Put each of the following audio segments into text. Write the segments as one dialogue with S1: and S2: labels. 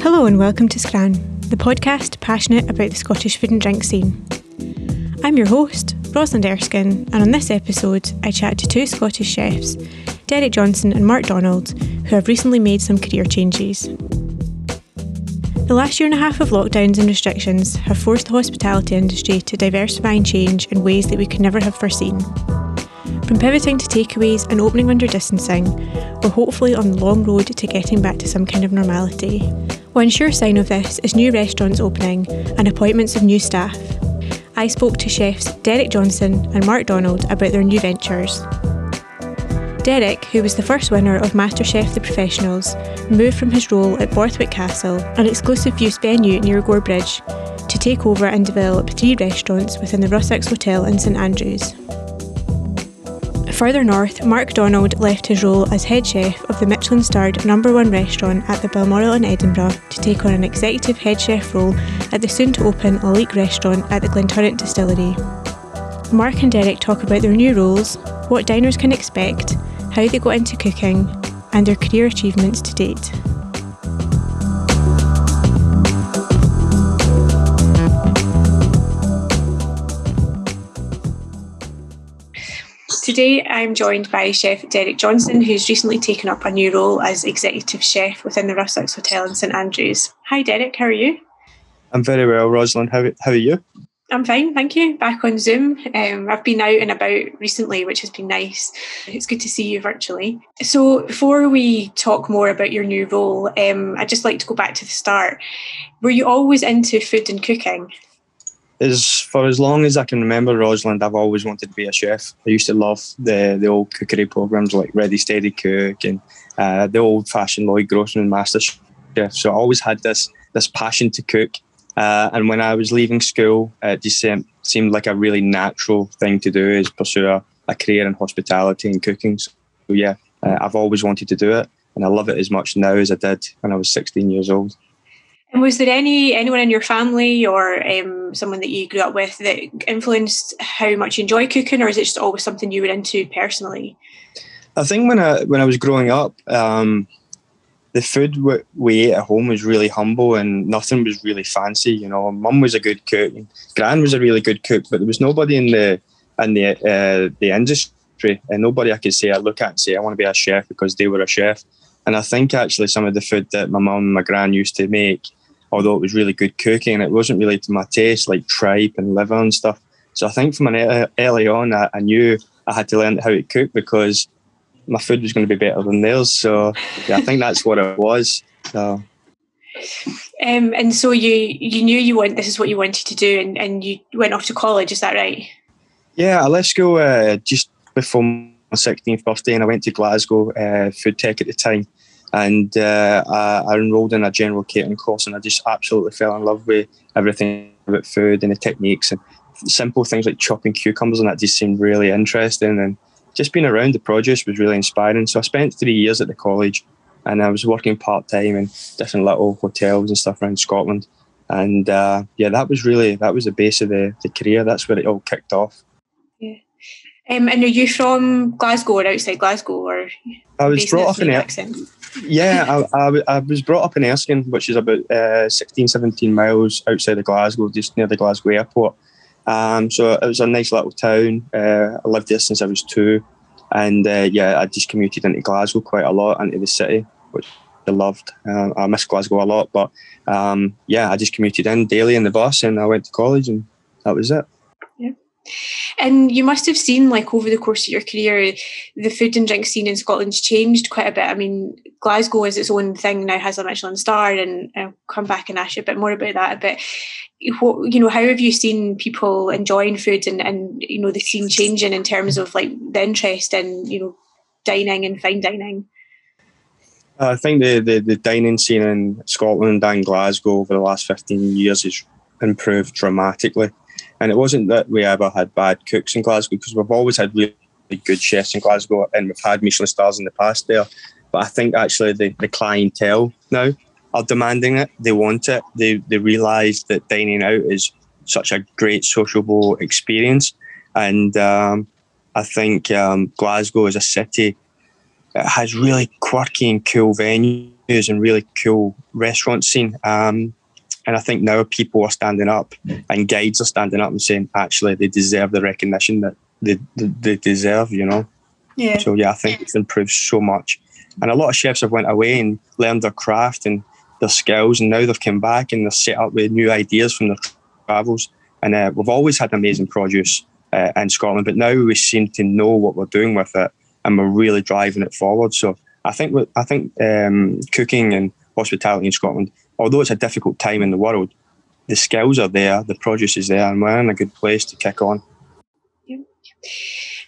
S1: Hello and welcome to Scran, the podcast passionate about the Scottish food and drink scene. I'm your host, Rosalind Erskine, and on this episode, I chat to two Scottish chefs, Derek Johnson and Mark Donald, who have recently made some career changes. The last year and a half of lockdowns and restrictions have forced the hospitality industry to diversify and change in ways that we could never have foreseen. From pivoting to takeaways and opening under distancing, we're hopefully on the long road to getting back to some kind of normality. One sure sign of this is new restaurants opening and appointments of new staff. I spoke to chefs Derek Johnson and Mark Donald about their new ventures. Derek, who was the first winner of MasterChef The Professionals, moved from his role at Borthwick Castle, an exclusive use venue near Gorebridge, to take over and develop three restaurants within the Rusacks Hotel in St Andrews. Further north, Mark Donald left his role as head chef of the Michelin starred number one restaurant at the Balmoral in Edinburgh to take on an executive head chef role at the soon to open Lalique restaurant at the Glenturret Distillery. Mark and Derek talk about their new roles, what diners can expect, how they got into cooking, and their career achievements to date. Today, I'm joined by Chef Derek Johnson, who's recently taken up a new role as Executive Chef within the Rusacks Hotel in St Andrews. Hi, Derek, how are you?
S2: I'm very well, Rosalind. How, how are you?
S1: I'm fine, thank you. Back on Zoom. Um, I've been out and about recently, which has been nice. It's good to see you virtually. So, before we talk more about your new role, um, I'd just like to go back to the start. Were you always into food and cooking?
S2: As for as long as I can remember, Rosalind, I've always wanted to be a chef. I used to love the the old cookery programs like Ready Steady Cook and uh, the old fashioned Lloyd Grossman and Master Chef. So I always had this this passion to cook. Uh, and when I was leaving school, it just seemed, seemed like a really natural thing to do is pursue a, a career in hospitality and cooking. So yeah, uh, I've always wanted to do it, and I love it as much now as I did when I was 16 years old.
S1: Was there any anyone in your family or um, someone that you grew up with that influenced how much you enjoy cooking, or is it just always something you were into personally?
S2: I think when I when I was growing up, um, the food we ate at home was really humble and nothing was really fancy. You know, mum was a good cook, gran was a really good cook, but there was nobody in the in the uh, the industry, and nobody I could say I look at and say I want to be a chef because they were a chef. And I think actually some of the food that my mum and my gran used to make although it was really good cooking and it wasn't really to my taste, like tripe and liver and stuff. So I think from an early on, I, I knew I had to learn how to cook because my food was going to be better than theirs. So yeah, I think that's what it was. So.
S1: Um, and so you you knew you want this is what you wanted to do, and, and you went off to college. Is that right?
S2: Yeah, I left school uh, just before my 16th birthday, and I went to Glasgow uh, Food Tech at the time and uh, I, I, enrolled in a general catering course, and I just absolutely fell in love with everything about food and the techniques and simple things like chopping cucumbers, and that just seemed really interesting. And just being around the produce was really inspiring. So I spent three years at the college, and I was working part time in different little hotels and stuff around Scotland. And uh, yeah, that was really that was the base of the, the career. That's where it all kicked off.
S1: Um, and are you from Glasgow or outside Glasgow, or
S2: I was brought up in accent? yeah, I, I, I, was brought up in Erskine, which is about uh, 16, 17 miles outside of Glasgow, just near the Glasgow airport. Um, so it was a nice little town. Uh, I lived there since I was two. And uh, yeah, I just commuted into Glasgow quite a lot, into the city, which I loved. Uh, I miss Glasgow a lot, but um, yeah, I just commuted in daily in the bus, and I went to college, and that was it.
S1: And you must have seen, like, over the course of your career, the food and drink scene in Scotland's changed quite a bit. I mean, Glasgow is its own thing now, has a Michelin star, and I'll come back and ask you a bit more about that. But what, you know, how have you seen people enjoying food and, and you know the scene changing in terms of like the interest in you know dining and fine dining?
S2: I think the, the, the dining scene in Scotland and Glasgow over the last 15 years has improved dramatically. And it wasn't that we ever had bad cooks in Glasgow because we've always had really good chefs in Glasgow and we've had Michelin stars in the past there. But I think actually the, the clientele now are demanding it. They want it. They, they realise that dining out is such a great sociable experience. And um, I think um, Glasgow as a city has really quirky and cool venues and really cool restaurant scene. Um, and I think now people are standing up and guides are standing up and saying, actually, they deserve the recognition that they, they, deserve, you know?
S1: Yeah.
S2: So, yeah, I think it's improved so much. And a lot of chefs have went away and learned their craft and their skills. And now they've come back and they're set up with new ideas from their travels. And uh, we've always had amazing produce uh, in Scotland, but now we seem to know what we're doing with it and we're really driving it forward. So I think I think um, cooking and hospitality in Scotland although it's a difficult time in the world, the skills are there, the produce is there, and we're in a good place to kick on.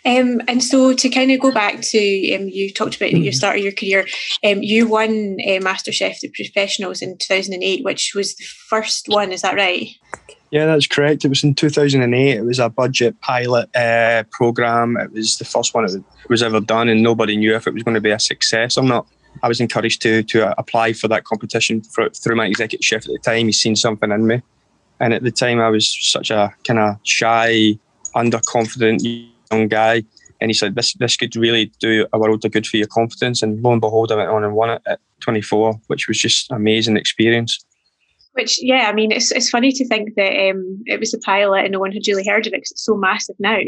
S1: Um, and so to kind of go back to um, you talked about your start of your career, um, you won uh, MasterChef the Professionals in 2008, which was the first one. Is that right?
S2: Yeah, that's correct. It was in 2008. It was a budget pilot uh, program. It was the first one it was ever done, and nobody knew if it was going to be a success or not. I was encouraged to to apply for that competition for, through my executive chef at the time. He's seen something in me, and at the time I was such a kind of shy, underconfident young guy. And he said, "This this could really do a world of good for your confidence." And lo and behold, I went on and won it at 24, which was just amazing experience.
S1: Which, yeah, I mean, it's it's funny to think that um, it was a pilot and no one had really heard of it because it's so massive now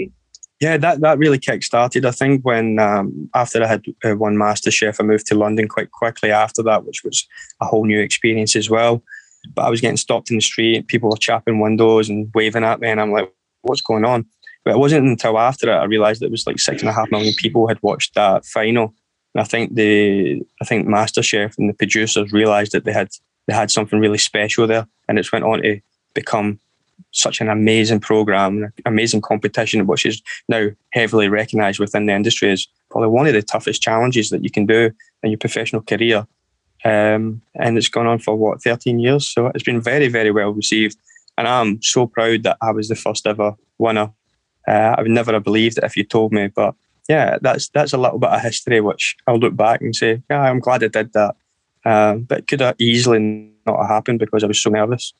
S2: yeah, that, that really kick started. I think when um, after I had uh, won MasterChef, I moved to London quite quickly after that, which was a whole new experience as well. But I was getting stopped in the street, people were chapping windows and waving at me, and I'm like, "What's going on?" But it wasn't until after it I realised that it was like six and a half million people had watched that final. And I think the I think MasterChef and the producers realised that they had they had something really special there, and it's went on to become such an amazing program, amazing competition, which is now heavily recognised within the industry as probably one of the toughest challenges that you can do in your professional career. Um, and it's gone on for what 13 years, so it's been very, very well received. And I'm so proud that I was the first ever winner. Uh, I would never have believed it if you told me, but yeah, that's that's a little bit of history which I'll look back and say, yeah, I'm glad I did that. Um, but it could have easily not have happened because I was so nervous.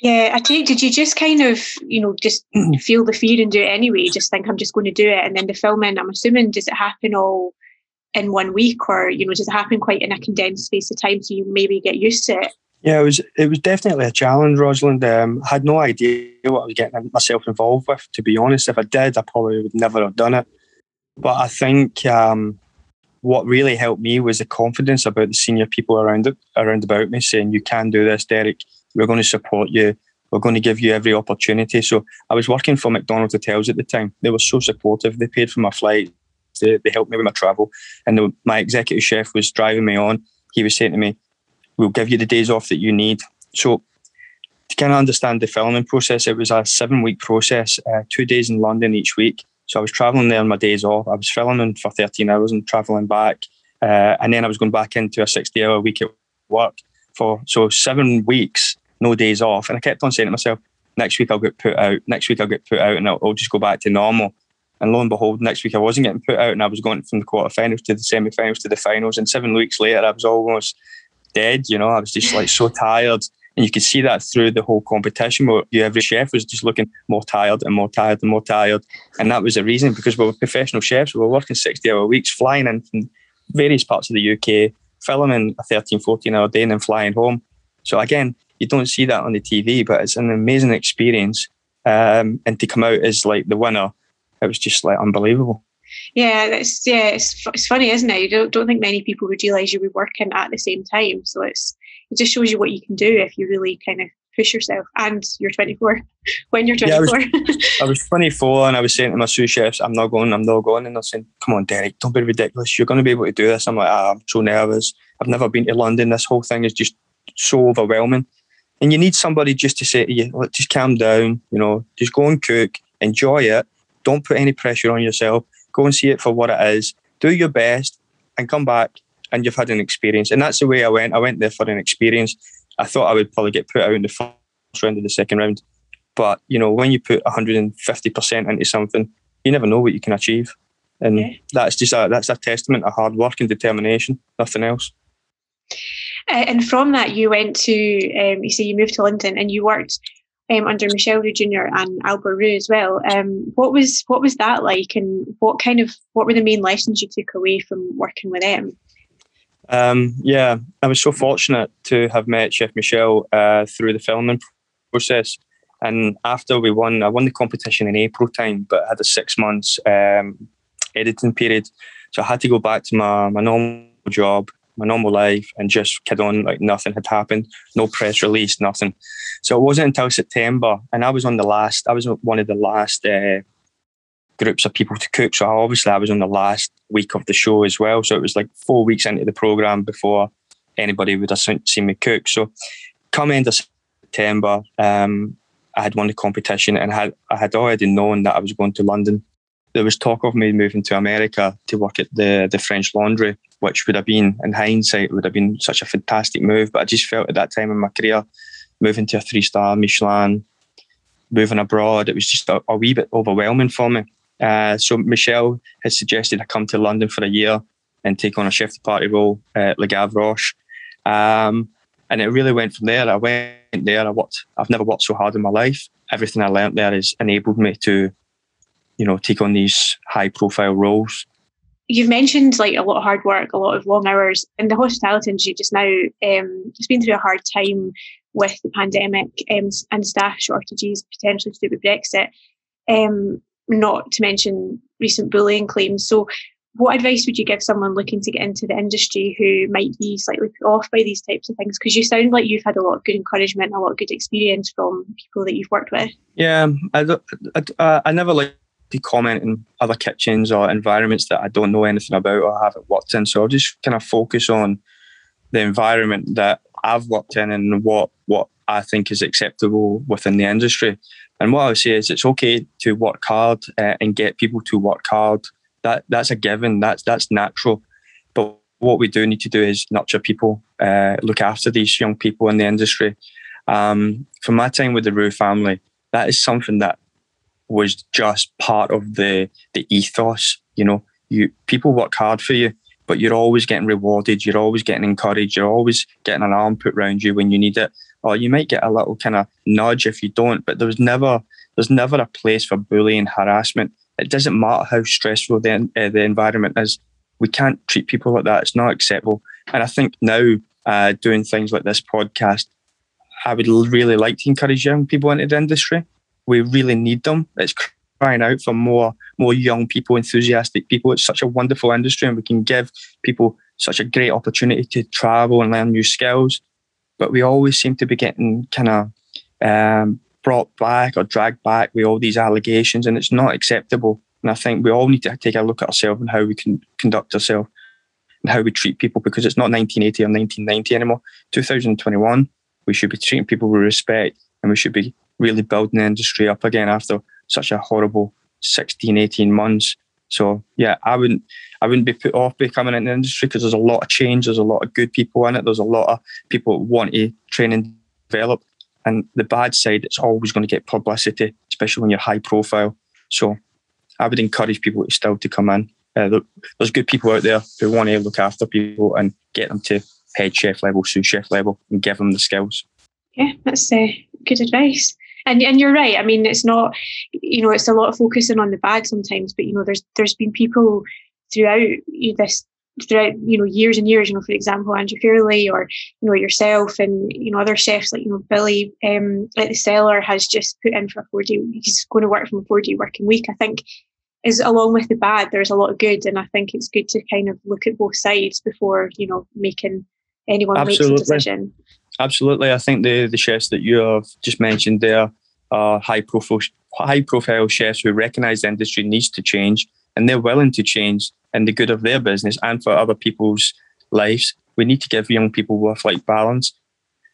S1: Yeah, I think. Did you just kind of, you know, just mm. feel the fear and do it anyway? Just think I'm just going to do it, and then the filming. I'm assuming does it happen all in one week, or you know, does it happen quite in a condensed space of time so you maybe get used to it?
S2: Yeah, it was. It was definitely a challenge, Rosalind. Um, I had no idea what I was getting myself involved with. To be honest, if I did, I probably would never have done it. But I think um, what really helped me was the confidence about the senior people around it, around about me, saying, "You can do this, Derek." We're going to support you. We're going to give you every opportunity. So I was working for Macdonald's hotels at the time. They were so supportive. They paid for my flight. They, they helped me with my travel. And my executive chef was driving me on. He was saying to me, we'll give you the days off that you need. So to kind of understand the filming process, it was a seven week process, uh, two days in London each week. So I was traveling there on my days off. I was filming for 13 hours and traveling back. Uh, and then I was going back into a 60 hour week at work for so seven weeks, no days off. And I kept on saying to myself, next week I'll get put out, next week I'll get put out, and I'll, I'll just go back to normal. And lo and behold, next week I wasn't getting put out, and I was going from the quarterfinals to the semi-finals to the finals. And seven weeks later, I was almost dead. You know, I was just like so tired, and you could see that through the whole competition. Where every chef was just looking more tired and more tired and more tired, and that was the reason because we were professional chefs. We were working sixty-hour weeks, flying in from various parts of the UK, filming a 13, 14 hour day and then flying home. So again, you don't see that on the TV, but it's an amazing experience. Um, and to come out as like the winner, it was just like unbelievable.
S1: Yeah, that's yeah. It's, it's funny, isn't it? You don't don't think many people would realise you were working at the same time. So it's it just shows you what you can do if you really kind of push yourself. And you're 24 when you're 24. Yeah,
S2: I, was, I was 24 and I was saying to my sous chefs, I'm not going, I'm not going. And they're saying, come on, Derek, don't be ridiculous. You're going to be able to do this. I'm like, ah, I'm so nervous. I've never been to London. This whole thing is just so overwhelming. And you need somebody just to say to you, Look, just calm down, you know, just go and cook, enjoy it. Don't put any pressure on yourself. Go and see it for what it is. Do your best and come back and you've had an experience. And that's the way I went. I went there for an experience. I thought I would probably get put out in the first round of the second round. But, you know, when you put 150% into something, you never know what you can achieve. And yeah. that's just a, that's a testament of hard work and determination, nothing else.
S1: Uh, and from that, you went to, um, you say you moved to London and you worked um, under Michel Roux Jr. and Albert Roux as well. Um, what was what was that like, and what kind of what were the main lessons you took away from working with them?
S2: Um, yeah, I was so fortunate to have met Chef Michel uh, through the filming process. And after we won, I won the competition in April time, but I had a six months um, editing period. So I had to go back to my, my normal job, my normal life, and just kid on like nothing had happened, no press release, nothing. So it wasn't until September, and I was on the last, I was one of the last uh, groups of people to cook. So obviously I was on the last week of the show as well. So it was like four weeks into the program before anybody would have seen me cook. So come end of September, um, I had won the competition and had I had already known that I was going to London. There was talk of me moving to America to work at the the French Laundry, which would have been, in hindsight, would have been such a fantastic move. But I just felt at that time in my career, moving to a three star Michelin, moving abroad, it was just a, a wee bit overwhelming for me. Uh, so Michel has suggested I come to London for a year and take on a chef de partie role at Le Gavroche. Um, and it really went from there. I went there. I worked. I've never worked so hard in my life. Everything I learned there has enabled me to, you know, take on these high-profile roles.
S1: You've mentioned like a lot of hard work, a lot of long hours, and the hospitality industry just now um, it's been through a hard time with the pandemic um, and staff shortages, potentially to do with Brexit. Um, not to mention recent bullying claims. So, what advice would you give someone looking to get into the industry who might be slightly put off by these types of things? Because you sound like you've had a lot of good encouragement, a lot of good experience from people that you've worked with.
S2: Yeah, I, I, I never like to comment in other kitchens or environments that I don't know anything about or haven't worked in. So I'll just kind of focus on the environment that I've worked in and what what I think is acceptable within the industry. And what I would say is it's okay to work hard uh, and get people to work hard. That that's a given. That's that's natural. But what we do need to do is nurture people, uh, look after these young people in the industry. Um, from my time with the Roux family, that is something that was just part of the the ethos. You know, you people work hard for you, but you're always getting rewarded. You're always getting encouraged. You're always getting an arm put around you when you need it or you might get a little kind of nudge if you don't. But there's never there's never a place for bullying harassment. It doesn't matter how stressful the uh, the environment is. We can't treat people like that. It's not acceptable. And I think now uh, doing things like this podcast, I would really like to encourage young people into the industry. We really need them. It's crying out for more more young people, enthusiastic people. It's such a wonderful industry, and we can give people such a great opportunity to travel and learn new skills but we always seem to be getting kind of um, brought back or dragged back with all these allegations, and it's not acceptable. And I think we all need to take a look at ourselves and how we can conduct ourselves and how we treat people because it's not 1980 or 1990 anymore. 2021, we should be treating people with respect and we should be really building the industry up again after such a horrible 16, 18 months. So yeah, I wouldn't I wouldn't be put off becoming in the industry because there's a lot of change, there's a lot of good people in it, there's a lot of people want to train and develop. And the bad side, it's always going to get publicity, especially when you're high profile. So I would encourage people still to come in. Uh, there's good people out there who want to look after people and get them to head chef level, sous chef level, and give them the skills.
S1: Yeah, that's uh, good advice. And and you're right. I mean, it's not, you know, it's a lot of focusing on the bad sometimes, but you know, there's there's been people throughout this throughout you know years and years you know for example andrew fairlie or you know yourself and you know other chefs like you know billy um like the cellar has just put in for a four day he's going to work from a four day working week i think is along with the bad, there's a lot of good, and I think it's good to kind of look at both sides before you know making anyone Absolutely. makes a decision.
S2: Absolutely, I think the the chefs that you have just mentioned there are high profile high profile chefs who recognise the industry needs to change and they're willing to change in the good of their business and for other people's lives. We need to give young people work life balance.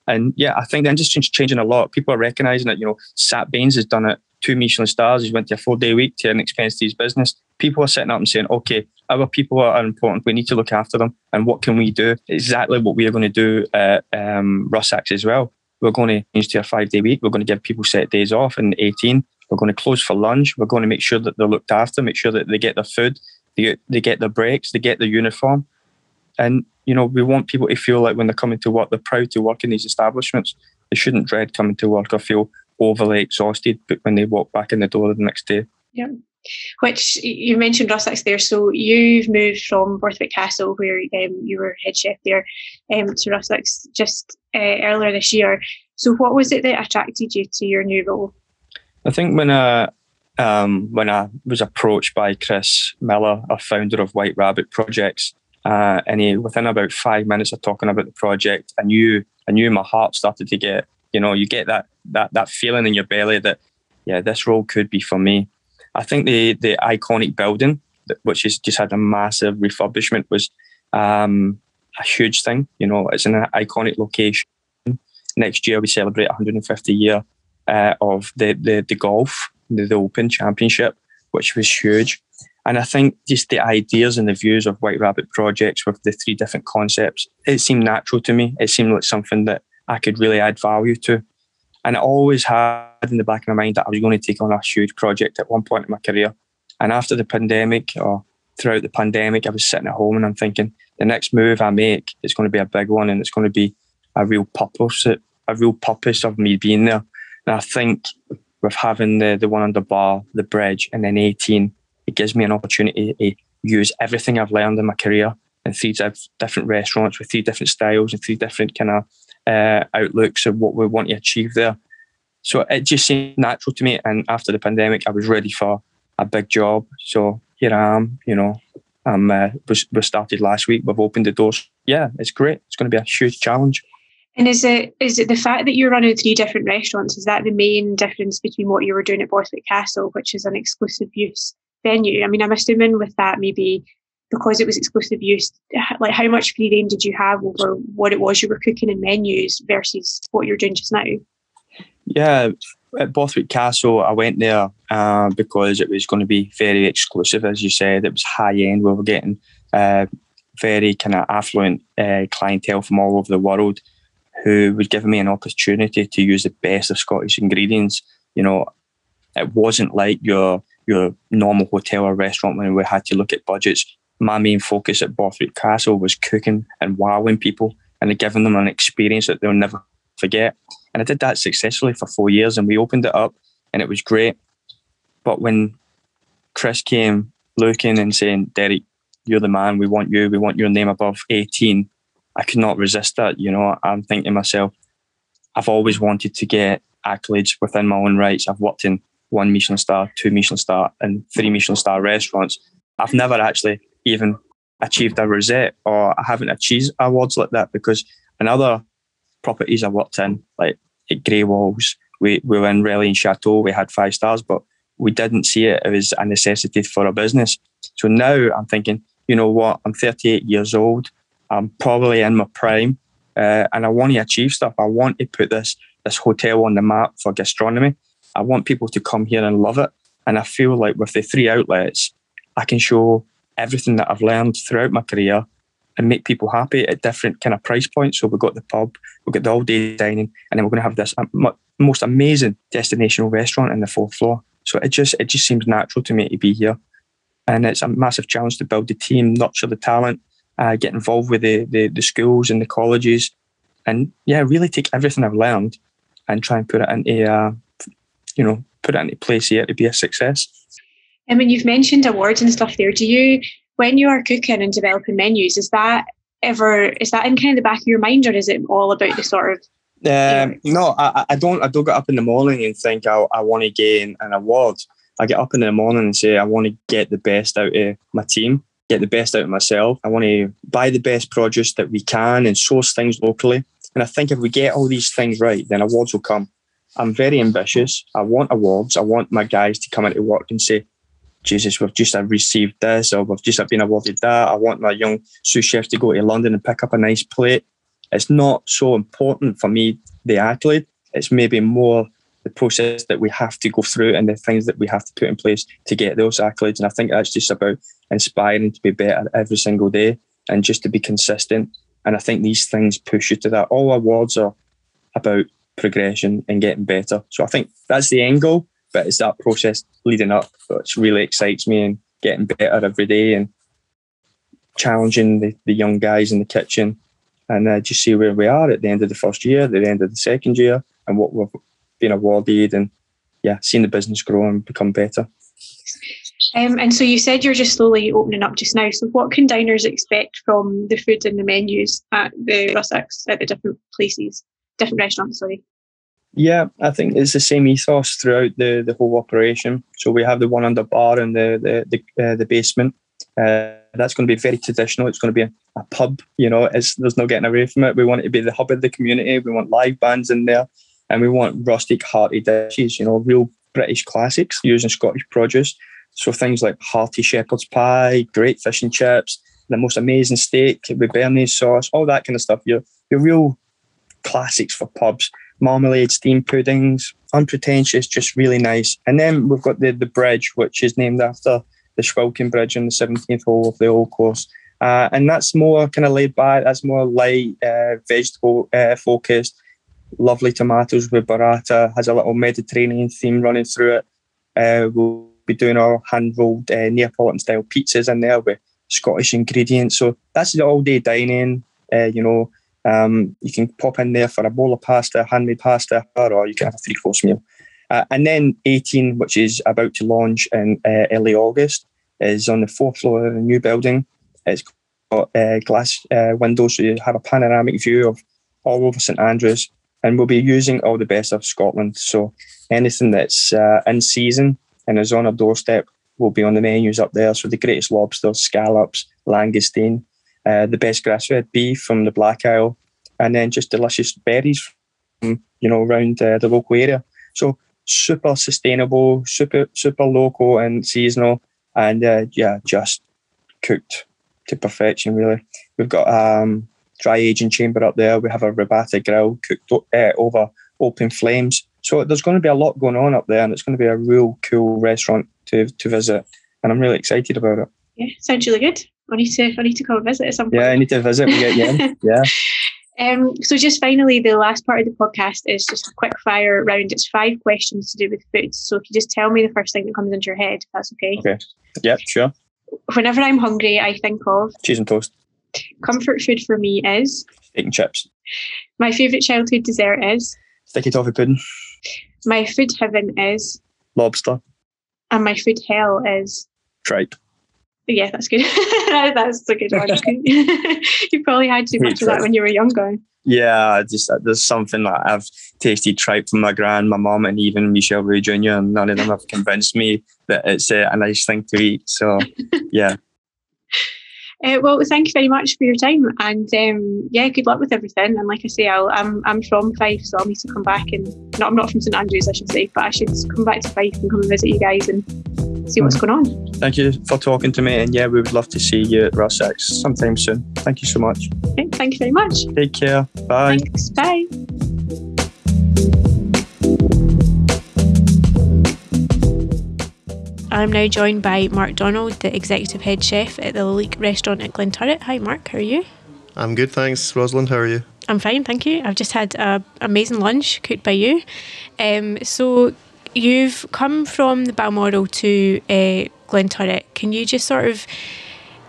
S2: And yeah, I think the industry's changing a lot. People are recognizing that, you know, Sat Bains has done it, two Michelin stars, he's went to a four day week to an expense to his business. People are sitting up and saying, okay, our people are important. We need to look after them. And what can we do? Exactly what we are going to do at um, Rusacks as well. We're going to change to a five day week. We're going to give people set days off in 18. We're going to close for lunch. We're going to make sure that they're looked after, make sure that they get their food, they get, they get their breaks, they get their uniform. And, you know, we want people to feel like when they're coming to work, they're proud to work in these establishments. They shouldn't dread coming to work or feel overly exhausted but when they walk back in the door the next day.
S1: Yeah. Which you mentioned Rusacks there. So you've moved from Borthwick Castle, where um, you were head chef there, um, to Rusacks just uh, earlier this year. So what was it that attracted you to your new role?
S2: I think when I um, when I was approached by Chris Miller, a founder of White Rabbit Projects, uh, and he within about five minutes of talking about the project, I knew I knew my heart started to get you know you get that that that feeling in your belly that yeah this role could be for me. I think the the iconic building, which has just had a massive refurbishment, was um, a huge thing. You know, it's an iconic location. Next year we celebrate 150 year uh, of the, the, the golf, the, the Open Championship, which was huge. And I think just the ideas and the views of White Rabbit projects with the three different concepts, it seemed natural to me. It seemed like something that I could really add value to. And I always had in the back of my mind that I was going to take on a huge project at one point in my career. And after the pandemic or throughout the pandemic, I was sitting at home and I'm thinking the next move I make is going to be a big one and it's going to be a real purpose, a real purpose of me being there. And I think with having the, the one under bar, the bridge, and then 18, it gives me an opportunity to use everything I've learned in my career in three different restaurants with three different styles and three different kind of uh, outlooks of what we want to achieve there. So it just seemed natural to me. And after the pandemic, I was ready for a big job. So here I am, you know, I'm, uh, we started last week. We've opened the doors. Yeah, it's great. It's going to be a huge challenge.
S1: And is it is it the fact that you're running three different restaurants? Is that the main difference between what you were doing at Borthwick Castle, which is an exclusive use venue? I mean, I'm assuming with that maybe because it was exclusive use, like how much free reign did you have over what it was you were cooking in menus versus what you're doing just now?
S2: Yeah, at Borthwick Castle, I went there uh, because it was going to be very exclusive, as you said. It was high end. We were getting uh, very kind of affluent uh, clientele from all over the world who was giving me an opportunity to use the best of Scottish ingredients. You know, it wasn't like your your normal hotel or restaurant when we had to look at budgets. My main focus at Borthwick Castle was cooking and wowing people and giving them an experience that they'll never forget. And I did that successfully for four years and we opened it up and it was great. But when Chris came looking and saying, Derek, you're the man, we want you, we want your name above 18, I could not resist that. You know, I'm thinking to myself, I've always wanted to get accolades within my own rights. I've worked in one Michelin star, two Michelin star, and three Michelin star restaurants. I've never actually even achieved a rosette or I haven't achieved awards like that because in other properties I worked in, like at Greywalls, we, we were in Relais and Chateau, we had five stars, but we didn't see it as a necessity for a business. So now I'm thinking, you know what, I'm 38 years old. I'm probably in my prime, uh, and I want to achieve stuff. I want to put this this hotel on the map for gastronomy. I want people to come here and love it. And I feel like with the three outlets, I can show everything that I've learned throughout my career and make people happy at different kind of price points. So we've got the pub, we've got the all day dining, and then we're going to have this most amazing destinational restaurant in the fourth floor. So it just it just seems natural to me to be here, and it's a massive challenge to build the team, nurture the talent, uh, get involved with the, the, the schools and the colleges, and yeah, really take everything I've learned and try and put it into uh, you know put it into place here to be a success.
S1: I mean, you've mentioned awards and stuff there. Do you, when you are cooking and developing menus, is that ever is that in kind of the back of your mind, or is it all about the sort of
S2: um, no, I, I don't. I don't get up in the morning and think I, I want to gain an award. I get up in the morning and say I want to get the best out of my team, get the best out of myself. I want to buy the best produce that we can and source things locally. And I think if we get all these things right, then awards will come. I'm very ambitious. I want awards. I want my guys to come into work and say, Jesus, we've just received this or we've just been awarded that. I want my young sous chef to go to London and pick up a nice plate. It's not so important for me, the accolade. It's maybe more the process that we have to go through and the things that we have to put in place to get those accolades. And I think that's just about inspiring to be better every single day and just to be consistent. And I think these things push you to that. All awards are about progression and getting better. So I think that's the end goal, but it's that process leading up which really excites me and getting better every day and challenging the, the young guys in the kitchen and uh, just see where we are at the end of the first year, the end of the second year, and what we've been awarded, and yeah, seeing the business grow and become better.
S1: Um, and so you said you're just slowly opening up just now. So what can diners expect from the food and the menus at the Rusacks at the different places, different restaurants? Sorry.
S2: Yeah, I think it's the same ethos throughout the, the whole operation. So we have the one under bar and the the the, uh, the basement. Uh, that's going to be very traditional. It's going to be a, a pub. You know, it's, there's no getting away from it. We want it to be the hub of the community. We want live bands in there, and we want rustic, hearty dishes. You know, real British classics using Scottish produce. So things like hearty shepherd's pie, great fish and chips, the most amazing steak with béarnaise sauce, all that kind of stuff. Your your real classics for pubs. Marmalade, steamed puddings, unpretentious, just really nice. And then we've got the the bridge, which is named after the Swilcan Bridge on the 17th hole of the old course. Uh, and that's more kind of laid back, that's more light, uh, vegetable uh, focused. Lovely tomatoes with burrata, has a little Mediterranean theme running through it. Uh, we'll be doing our hand rolled uh, Neapolitan style pizzas in there with Scottish ingredients. So that's the all day dining. Uh, you know, um, you can pop in there for a bowl of pasta, handmade pasta, or you can have a three course meal. Uh, and then 18, which is about to launch in uh, early August, is on the fourth floor of the new building. It's got uh, glass uh, windows, so you have a panoramic view of all over St Andrews. And we'll be using all the best of Scotland. So anything that's uh, in season and is on our doorstep will be on the menus up there. So the greatest lobsters, scallops, langoustine, uh, the best grass-fed beef from the Black Isle, and then just delicious berries from you know around the local area. So super sustainable, super super local and seasonal, and uh, yeah, just cooked to perfection. Really, we've got um, dry aging chamber up there. We have a robata grill cooked uh, over open flames. So there's going to be a lot going on up there, and it's going to be a real cool restaurant to to visit, and I'm really excited about it.
S1: Yeah, sounds really good. I need to I need to come and visit at some point.
S2: Yeah, I need to visit. We get you. yeah.
S1: Um, so just finally, the last part of the podcast is just a quick fire round. It's five questions to do with food. So if you just tell me the first thing that comes into your head, that's okay.
S2: Okay. Yeah, sure.
S1: Whenever I'm hungry, I think of
S2: cheese and toast.
S1: Comfort food for me is
S2: steak and chips.
S1: My favourite childhood dessert is
S2: sticky toffee pudding.
S1: My food heaven is
S2: lobster.
S1: And my food hell is
S2: tripe
S1: yeah, that's good. that's a good one. you probably had too much of that when you were younger.
S2: Yeah, just uh, there's something that I've tasted tripe from my grand, my mom, and even Michel Ray Jr. And none of them have convinced me that it's uh, a nice thing to eat. So, yeah.
S1: Uh, well, thank you very much for your time, and um, yeah, good luck with everything. And like I say, i am I'm, I'm from Fife, so I'll need to come back and no, I'm not from St Andrews, I should say, but I should come back to Fife and come and visit you guys and see what's going on.
S2: Thank you for talking to me, and yeah, we would love to see you at Rusacks sometime soon. Thank you so much.
S1: Okay, thank you very much.
S2: Take care. Bye.
S1: Thanks. Bye. I'm now joined by Mark Donald, the executive head chef at the Lalique restaurant at Glenturret. Hi, Mark. How are you?
S3: I'm good, thanks. Rosalind, how are you?
S1: I'm fine, thank you. I've just had an amazing lunch cooked by you. Um, so, you've come from the Balmoral to uh, Glenturret. Can you just sort of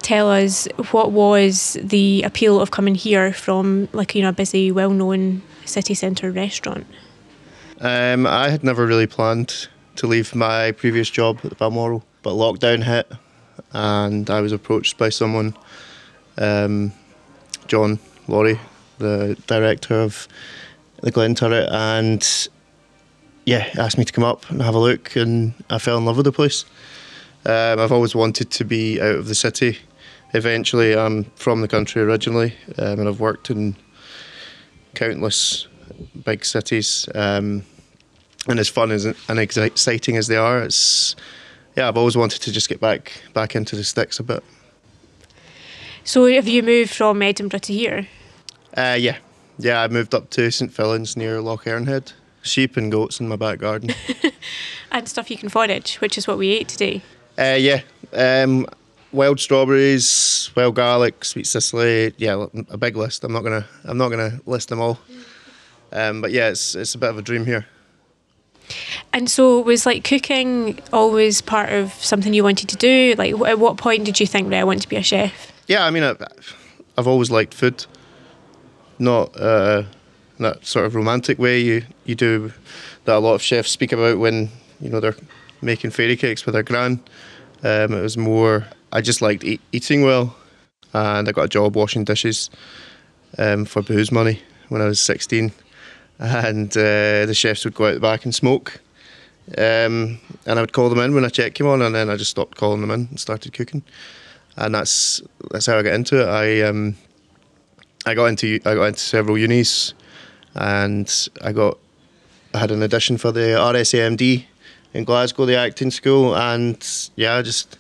S1: tell us what was the appeal of coming here from, like, you know, a busy, well known city centre restaurant?
S3: Um, I had never really planned to leave my previous job at the Balmoral, but lockdown hit, and I was approached by someone, um, John Laurie, the director of the Glenturret, and yeah, asked me to come up and have a look, and I fell in love with the place. Um, I've always wanted to be out of the city. Eventually, I'm from the country originally, um, and I've worked in countless big cities. Um, and as fun as and exciting as they are, it's yeah, I've always wanted to just get back back into the sticks a bit.
S1: So, have you moved from Edinburgh to here?
S3: Uh, yeah, yeah. I moved up to St Fillans near Lochearnhead. Sheep and goats in my back garden.
S1: and stuff you can forage, which is what we ate today.
S3: Uh, yeah, um, wild strawberries, wild garlic, sweet cicely. Yeah, a big list. I'm not gonna I'm not gonna list them all. Um, but yeah, it's it's a bit of a dream here.
S1: And so, was like cooking always part of something you wanted to do? Like, at what point did you think, that I want to be a chef?
S3: Yeah, I mean, I've, I've always liked food. Not uh, that sort of romantic way you you do that a lot of chefs speak about when you know they're making fairy cakes with their gran. Um, it was more I just liked eat, eating well, and I got a job washing dishes um, for booze money when I was sixteen and uh, the chefs would go out the back and smoke. Um, and I would call them in when a check came on, and then I just stopped calling them in and started cooking. And that's that's how I got into it. I um, I got into I got into several unis, and I got I had an audition for the RSAMD in Glasgow, the acting school, and yeah, I just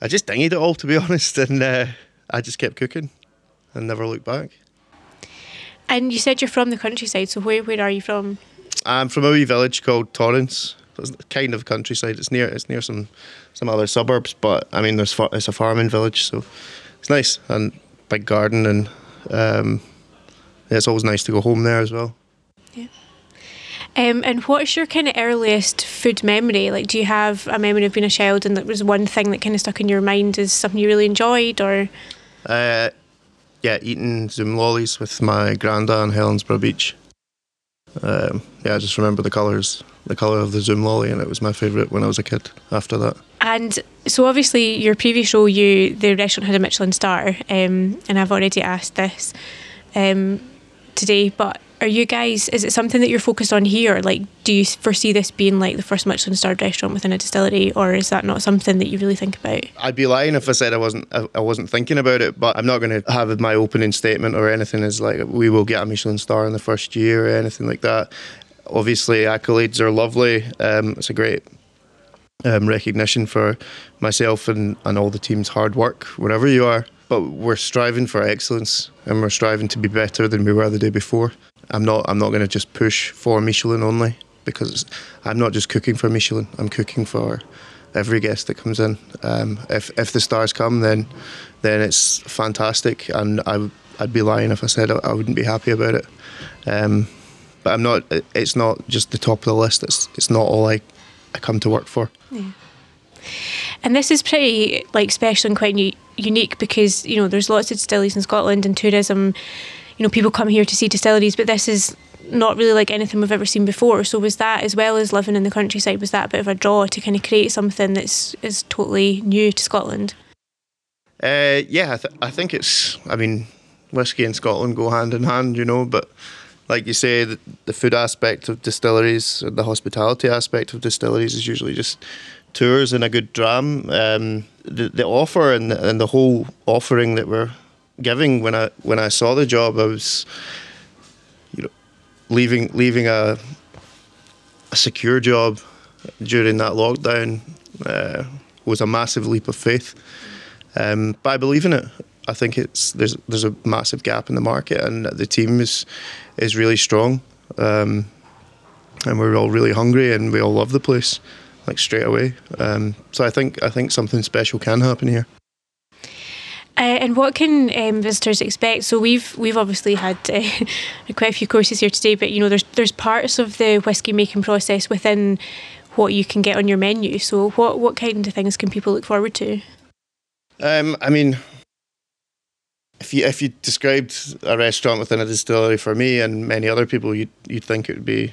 S3: I just dinged it all to be honest, and uh, I just kept cooking and never looked back.
S1: And you said you're from the countryside, so where, where are you from?
S3: I'm from a wee village called Torrance. It's kind of countryside. It's near it's near some some other suburbs, but I mean, there's it's a farming village, so it's nice and big garden, and um, it's always nice to go home there as well.
S1: Yeah. Um, and what's your kind of earliest food memory? Like, do you have a memory of being a child and that was one thing that kind of stuck in your mind as something you really enjoyed, or?
S3: Uh, yeah, eating Zoom lollies with my granda on Helensburgh Beach. Um, yeah, I just remember the colours, the colour of the Zoom lolly, and it was my favourite when I was a kid. After that,
S1: and so obviously your previous show, you the restaurant had a Michelin star, um, and I've already asked this um, today, but are you guys is it something that you're focused on here? Like do you foresee this being like the first michelin starred restaurant within a distillery or is that not something that you really think about?
S3: I'd be lying if i said i wasn't i wasn't thinking about it but i'm not going to have my opening statement or anything as like we will get a michelin star in the first year or anything like that. Obviously accolades are lovely. Um, it's a great um, recognition for myself and, and all the team's hard work wherever you are but we're striving for excellence and we're striving to be better than we were the day before I'm not I'm not going to just push for Michelin only because I'm not just cooking for Michelin. I'm cooking for every guest that comes in. Um, if if the stars come, then then it's fantastic, and I I'd be lying if I said I, wouldn't be happy about it. Um, but I'm not. It's not just the top of the list. It's it's not all I I come to work for.
S1: Yeah. And this is pretty like special and quite u- unique because you know there's lots of distilleries in Scotland and tourism you know, people come here to see distilleries, but this is not really like anything we've ever seen before. So was that, as well as living in the countryside, was that a bit of a draw to kind of create something that's is totally new to Scotland?
S3: Uh, yeah, I, th- I think it's. I mean, whiskey and Scotland go hand in hand, you know. But like you say, the, the food aspect of distilleries, the hospitality aspect of distilleries is usually just tours and a good dram. Um, the the offer and the, and the whole offering that we're giving when I when I saw the job. I was, you know, leaving leaving a a secure job during that lockdown uh, was a massive leap of faith. Um, but I believe in it. I think it's there's there's a massive gap in the market, and the team is is really strong, um, and we're all really hungry, and we all love the place, like straight away. Um, so I think I think something special can happen here.
S1: Uh, and what can um, visitors expect? So we've we've obviously had uh, quite a few courses here today, but you know there's there's parts of the whiskey making process within what you can get on your menu. So what what kind of things can people look forward to?
S3: Um, I mean, if you if you described a restaurant within a distillery for me and many other people, you'd you'd think it would be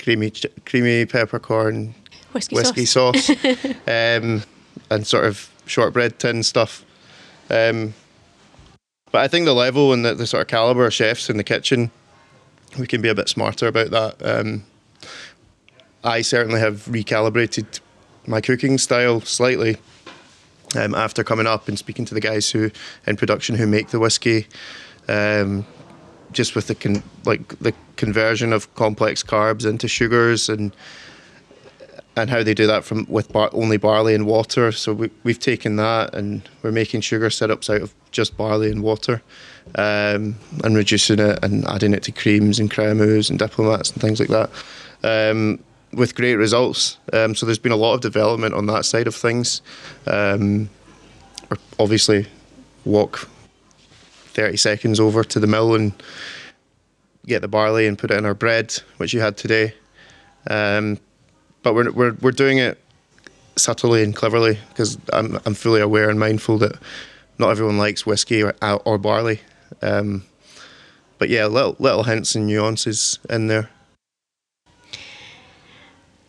S3: creamy creamy peppercorn
S1: whiskey,
S3: whiskey sauce, sauce um, and sort of shortbread tin stuff. Um, but I think the level and the, the, sort of caliber of chefs in the kitchen, we can be a bit smarter about that. Um, I certainly have recalibrated my cooking style slightly um, after coming up and speaking to the guys who in production who make the whiskey. Um, just with the con- like the conversion of complex carbs into sugars and and how they do that from with bar- only barley and water. So we, we've taken that and we're making sugar syrups out of just barley and water, um, and reducing it and adding it to creams and crémeux and diplomats and things like that. Um, with great results. Um, so there's been a lot of development on that side of things. Um, obviously, walk 30 seconds over to the mill and get the barley and put it in our bread, which you had today. Um, but we're, we're, we're doing it subtly and cleverly because I'm, I'm fully aware and mindful that not everyone likes whiskey or, or barley. Um, but yeah, little, little hints and nuances in there.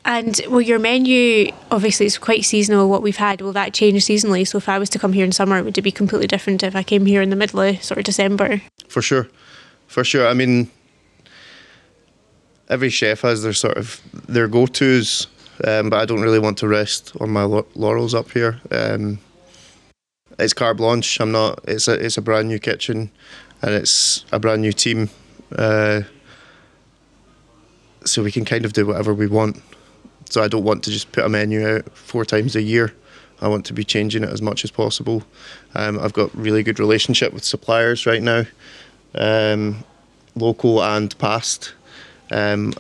S1: And well, your menu obviously is quite seasonal. What we've had will that change seasonally? So if I was to come here in summer, would it be completely different if I came here in the middle of sort of December?
S3: For sure, for sure. I mean, every chef has their sort of their go tos, um, but I don't really want to rest on my laurels up here. Um, it's carte blanche. I'm not. It's a it's a brand new kitchen, and it's a brand new team. Uh, so we can kind of do whatever we want. So I don't want to just put a menu out four times a year. I want to be changing it as much as possible. Um, I've got really good relationship with suppliers right now, um, local and past, um,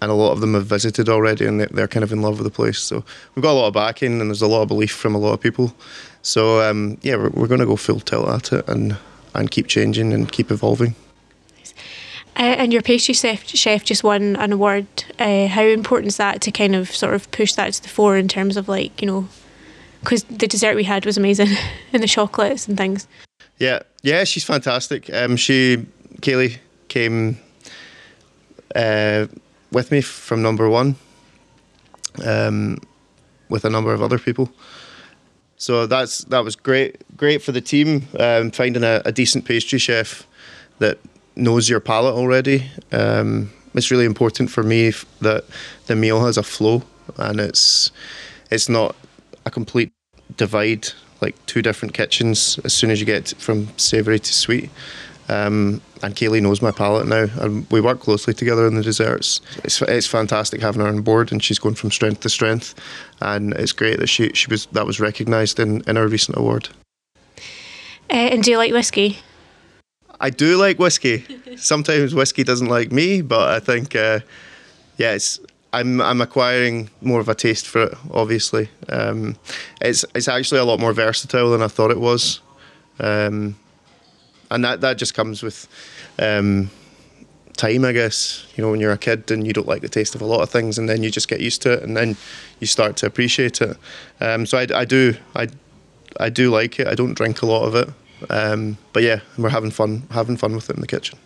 S3: and a lot of them have visited already, and they're, kind of in love with the place. So we've got a lot of backing, and there's a lot of belief from a lot of people. So um, yeah, we're, we're going to go full tilt at it and and keep changing and keep evolving.
S1: Uh, and your pastry chef, chef just won an award. Uh, how important is that to kind of sort of push that to the fore in terms of like you know, because the dessert we had was amazing, and the chocolates and things.
S3: Yeah, yeah, she's fantastic. Um, she Kaylee came uh, with me from number one, um, with a number of other people. So that's that was great, great for the team. Um, finding a, a decent pastry chef that knows your palate already. Um, it's really important for me that the meal has a flow and it's it's not a complete divide like two different kitchens as soon as you get from savoury to sweet. Um, and Kaylee knows my palate now, and we work closely together in the desserts. It's, it's fantastic having her on board, and she's going from strength to strength, and it's great that she she was that was recognised in in our recent award.
S1: Uh, and do you like whiskey?
S3: I do like whiskey. Sometimes whiskey doesn't like me, but I think, uh, yeah, it's, I'm I'm acquiring more of a taste for it. Obviously, um, it's it's actually a lot more versatile than I thought it was, um, and that that just comes with um, time, I guess. You know, when you're a kid and you don't like the taste of a lot of things, and then you just get used to it, and then you start to appreciate it. Um, so I, I do I I do like it. I don't drink a lot of it. Um, but yeah, we're having fun, having fun with it in the kitchen.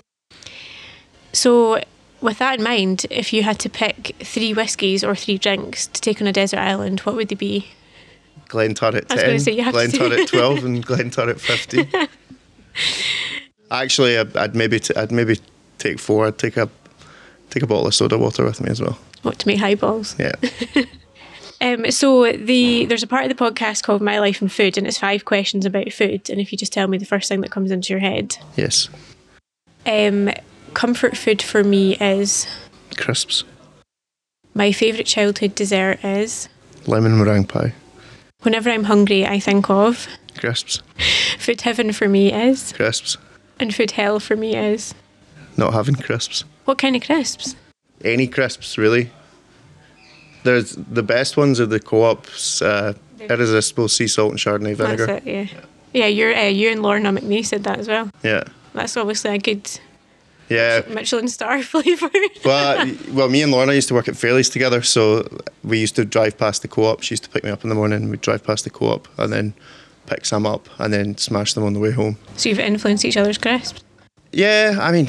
S1: So, with that in mind, if you had to pick three whiskies or three drinks to take on a desert island, what would they be?
S3: Glenturret 10, Glenturret 12, and Glenturret 15. Actually, I'd, I'd maybe t- I'd maybe take four. I'd take a take a bottle of soda water with me as well.
S1: What to make highballs?
S3: Yeah.
S1: Um, so the there's a part of the podcast called My Life in Food, and it's five questions about food. And if you just tell me the first thing that comes into your head.
S3: Yes.
S1: Um, comfort food for me is
S3: crisps.
S1: My favourite childhood dessert is
S3: lemon meringue pie.
S1: Whenever I'm hungry, I think of
S3: crisps.
S1: Food heaven for me is
S3: crisps.
S1: And food hell for me is
S3: not having crisps.
S1: What kind of crisps?
S3: Any crisps, really. There's the best ones are the co-ops, uh, irresistible sea salt and Chardonnay vinegar.
S1: That's it, yeah. Yeah, you're uh, you and Lorna McNee said that as well.
S3: Yeah.
S1: That's obviously a good.
S3: Yeah.
S1: Michelin star flavour.
S3: well, well, me and Lorna used to work at Fairlie's together, so we used to drive past the co-op. She used to pick me up in the morning. We'd drive past the co-op and then pick some up and then smash them on the way home.
S1: So you've influenced each other's crisps.
S3: Yeah, I mean,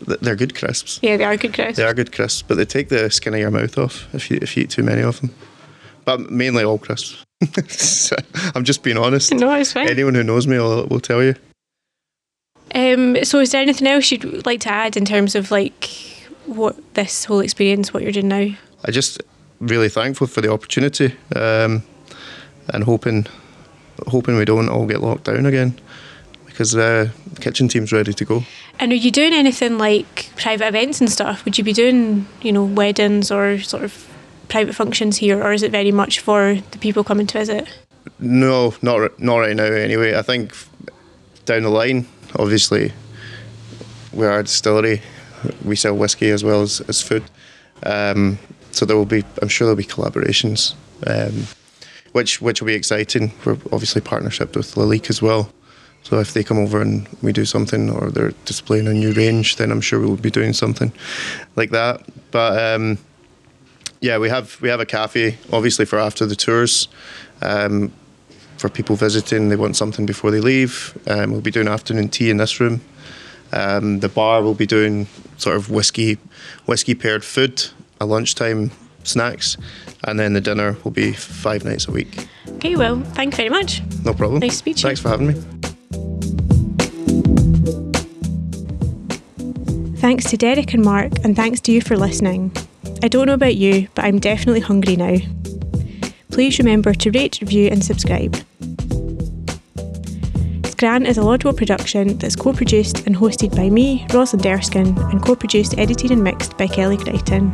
S3: they're good crisps.
S1: Yeah, they are good crisps.
S3: They are good crisps, but they take the skin of your mouth off if you if you eat too many of them. But mainly all crisps. I'm just being honest.
S1: No, it's fine.
S3: Anyone who knows me will, will tell you.
S1: Um, so, is there anything else you'd like to add in terms of like what this whole experience, what you're doing now?
S3: I just really thankful for the opportunity, um, and hoping hoping we don't all get locked down again because uh, the kitchen team's ready to go.
S1: And are you doing anything like private events and stuff? Would you be doing, you know, weddings or sort of private functions here, or is it very much for the people coming to visit?
S3: No, not not right now. Anyway, I think down the line, obviously, we're a distillery. We sell whiskey as well as, as food. Um, so there will be, I'm sure there'll be collaborations, um, which which will be exciting. We're obviously partnership with Lalique as well. So if they come over and we do something, or they're displaying a new range, then I'm sure we will be doing something like that. But um, yeah, we have we have a cafe, obviously for after the tours. Um, for people visiting, they want something before they leave. Um, we'll be doing afternoon tea in this room. Um, the bar will be doing sort of whiskey, whiskey paired food, a lunchtime snacks, and then the dinner will be five nights a week.
S1: Okay, well, thank you very much.
S3: No problem.
S1: Nice to meet you.
S3: Thanks for having me.
S1: Thanks to Derek and Mark, and thanks to you for listening. I don't know about you, but I'm definitely hungry now. Please remember to rate, review, and subscribe. Scran is a laudable production that's co produced and hosted by me, Rosalind Erskine, and co produced, edited, and mixed by Kelly Crichton.